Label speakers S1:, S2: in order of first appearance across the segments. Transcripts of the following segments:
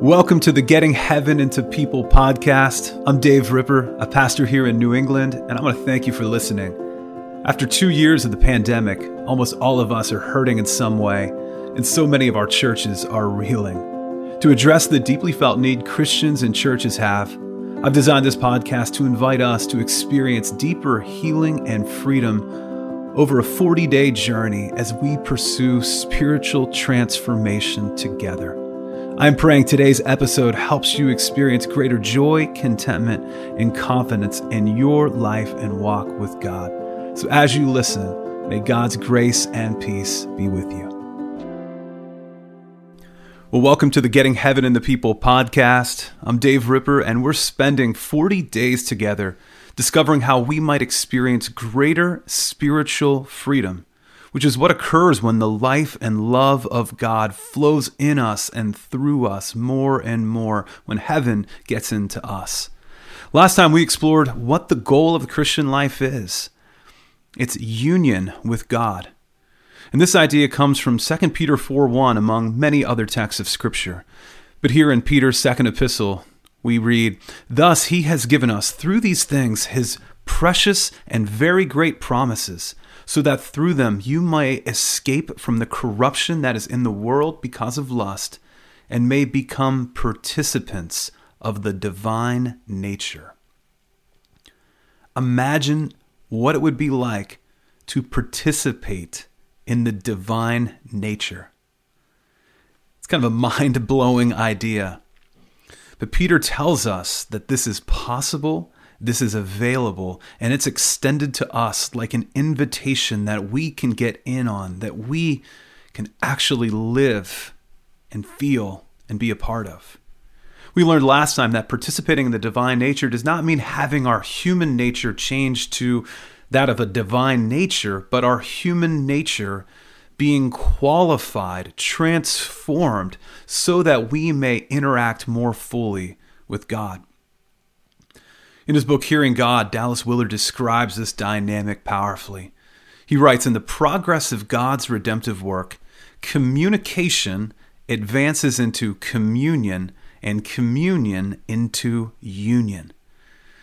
S1: Welcome to the Getting Heaven into People podcast. I'm Dave Ripper, a pastor here in New England, and I want to thank you for listening. After two years of the pandemic, almost all of us are hurting in some way, and so many of our churches are reeling. To address the deeply felt need Christians and churches have, I've designed this podcast to invite us to experience deeper healing and freedom over a 40 day journey as we pursue spiritual transformation together. I'm praying today's episode helps you experience greater joy, contentment, and confidence in your life and walk with God. So as you listen, may God's grace and peace be with you. Well, welcome to the Getting Heaven into People podcast. I'm Dave Ripper, and we're spending 40 days together discovering how we might experience greater spiritual freedom which is what occurs when the life and love of God flows in us and through us more and more when heaven gets into us. Last time we explored what the goal of the Christian life is it's union with God. And this idea comes from 2 Peter 4 1, among many other texts of Scripture. But here in Peter's second epistle, we read, Thus he has given us through these things his precious and very great promises so that through them you may escape from the corruption that is in the world because of lust, and may become participants of the divine nature. Imagine what it would be like to participate in the divine nature. It's kind of a mind blowing idea. But Peter tells us that this is possible this is available and it's extended to us like an invitation that we can get in on, that we can actually live and feel and be a part of. We learned last time that participating in the divine nature does not mean having our human nature change to that of a divine nature, but our human nature being qualified, transformed, so that we may interact more fully with God. In his book Hearing God, Dallas Willard describes this dynamic powerfully. He writes In the progress of God's redemptive work, communication advances into communion and communion into union.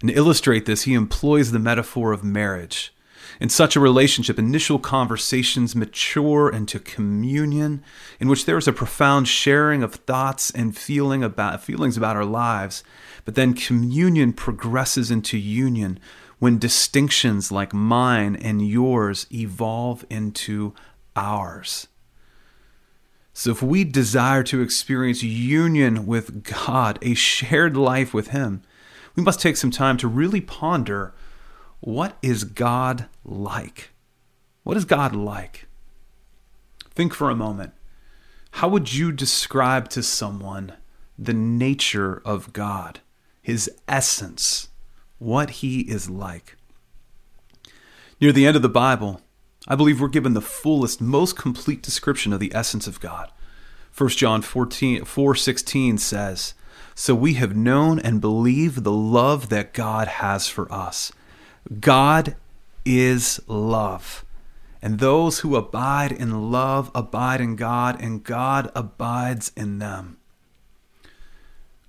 S1: And to illustrate this, he employs the metaphor of marriage. In such a relationship, initial conversations mature into communion, in which there is a profound sharing of thoughts and feeling about, feelings about our lives. But then communion progresses into union when distinctions like mine and yours evolve into ours. So, if we desire to experience union with God, a shared life with Him, we must take some time to really ponder what is God like? What is God like? Think for a moment. How would you describe to someone the nature of God, his essence, what he is like? Near the end of the Bible, I believe we're given the fullest, most complete description of the essence of God. 1 John 14, 4 16 says, So we have known and believe the love that God has for us. God is love. And those who abide in love abide in God, and God abides in them.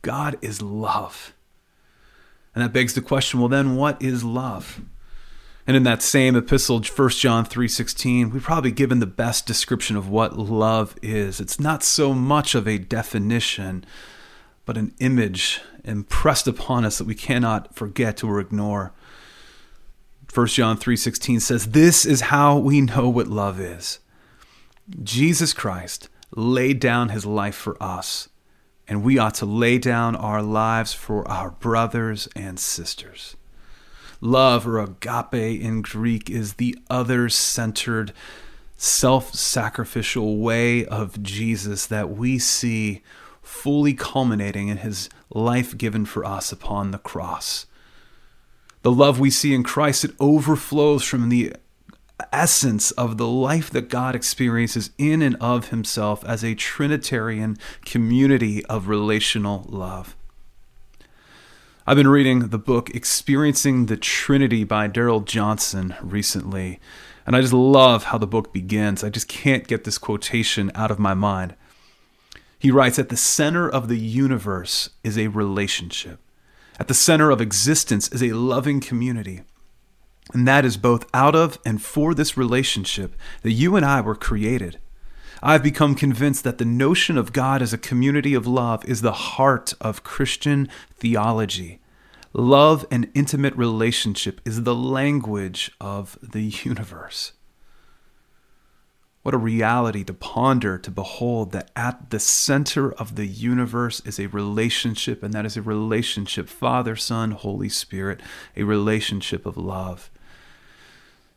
S1: God is love. And that begs the question well, then, what is love? And in that same epistle, 1 John 3:16, we've probably given the best description of what love is. It's not so much of a definition, but an image impressed upon us that we cannot forget or ignore. 1 John 3:16 says, "This is how we know what love is. Jesus Christ laid down his life for us, and we ought to lay down our lives for our brothers and sisters." Love or agape in Greek is the other-centered, self-sacrificial way of Jesus that we see fully culminating in his life given for us upon the cross. The love we see in Christ, it overflows from the essence of the life that God experiences in and of himself as a Trinitarian community of relational love. I've been reading the book Experiencing the Trinity by Darrell Johnson recently, and I just love how the book begins. I just can't get this quotation out of my mind. He writes, At the center of the universe is a relationship. At the center of existence is a loving community. And that is both out of and for this relationship that you and I were created. I've become convinced that the notion of God as a community of love is the heart of Christian theology. Love and intimate relationship is the language of the universe. What a reality to ponder, to behold that at the center of the universe is a relationship, and that is a relationship, Father, Son, Holy Spirit, a relationship of love.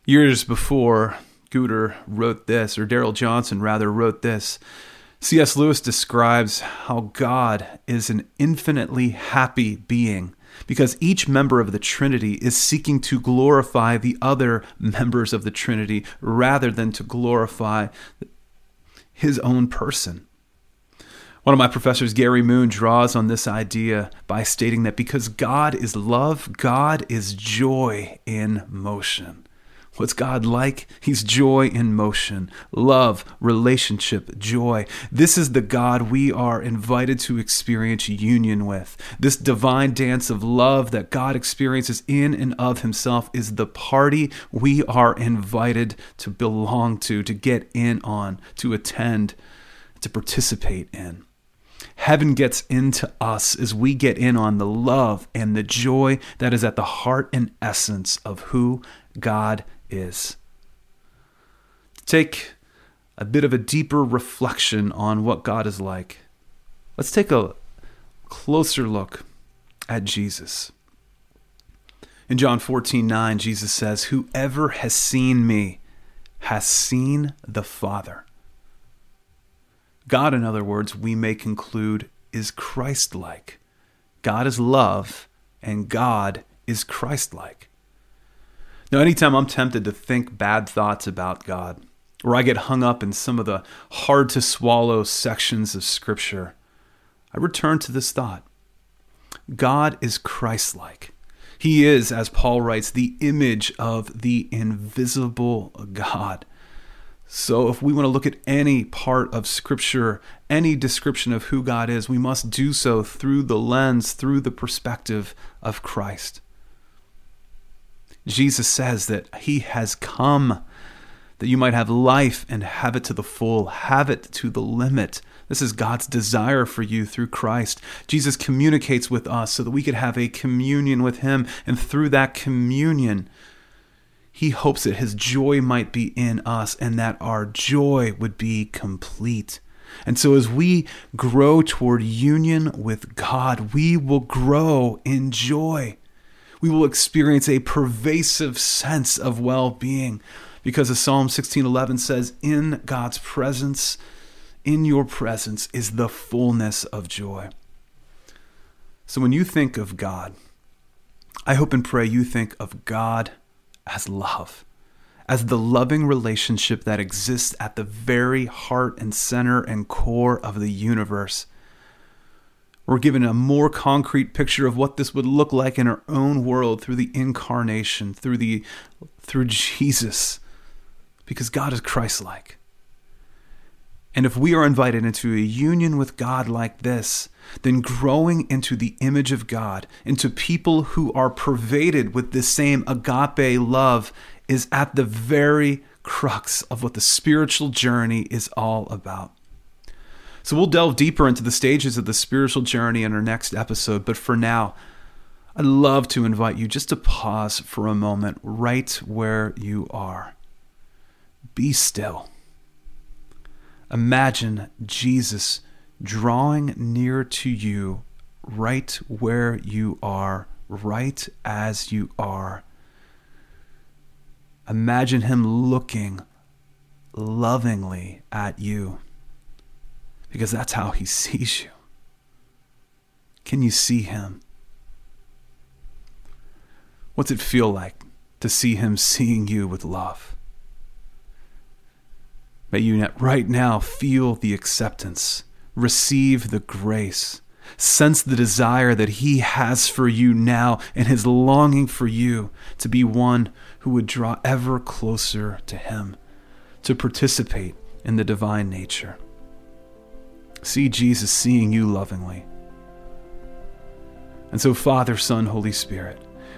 S1: Years before Guter wrote this, or Darrell Johnson rather wrote this, C.S. Lewis describes how God is an infinitely happy being because each member of the Trinity is seeking to glorify the other members of the Trinity rather than to glorify his own person. One of my professors, Gary Moon, draws on this idea by stating that because God is love, God is joy in motion. What's God like? He's joy in motion, love, relationship, joy. This is the God we are invited to experience union with. This divine dance of love that God experiences in and of himself is the party we are invited to belong to, to get in on, to attend, to participate in. Heaven gets into us as we get in on the love and the joy that is at the heart and essence of who God is. Take a bit of a deeper reflection on what God is like. Let's take a closer look at Jesus. In John 14 9, Jesus says, Whoever has seen me has seen the Father. God, in other words, we may conclude, is Christ like. God is love, and God is Christ like. Now, anytime I'm tempted to think bad thoughts about God, or I get hung up in some of the hard to swallow sections of Scripture, I return to this thought God is Christ like. He is, as Paul writes, the image of the invisible God. So, if we want to look at any part of Scripture, any description of who God is, we must do so through the lens, through the perspective of Christ. Jesus says that he has come that you might have life and have it to the full, have it to the limit. This is God's desire for you through Christ. Jesus communicates with us so that we could have a communion with him, and through that communion, he hopes that his joy might be in us and that our joy would be complete. And so, as we grow toward union with God, we will grow in joy we will experience a pervasive sense of well-being because as Psalm 16:11 says, in God's presence, in your presence is the fullness of joy. So when you think of God, I hope and pray you think of God as love, as the loving relationship that exists at the very heart and center and core of the universe. We're given a more concrete picture of what this would look like in our own world through the incarnation, through the through Jesus. Because God is Christ-like. And if we are invited into a union with God like this, then growing into the image of God, into people who are pervaded with this same agape love, is at the very crux of what the spiritual journey is all about. So we'll delve deeper into the stages of the spiritual journey in our next episode. But for now, I'd love to invite you just to pause for a moment right where you are. Be still. Imagine Jesus drawing near to you right where you are, right as you are. Imagine him looking lovingly at you because that's how he sees you. Can you see him? What's it feel like to see him seeing you with love? May you right now feel the acceptance, receive the grace, sense the desire that he has for you now and his longing for you to be one who would draw ever closer to him, to participate in the divine nature. See Jesus seeing you lovingly. And so, Father, Son, Holy Spirit,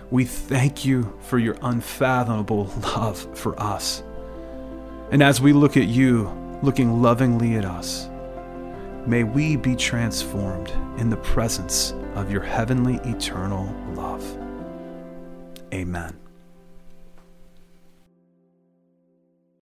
S1: we thank you for your unfathomable love for us. And as we look at you, looking lovingly at us, may we be transformed in the presence of your heavenly eternal love. Amen.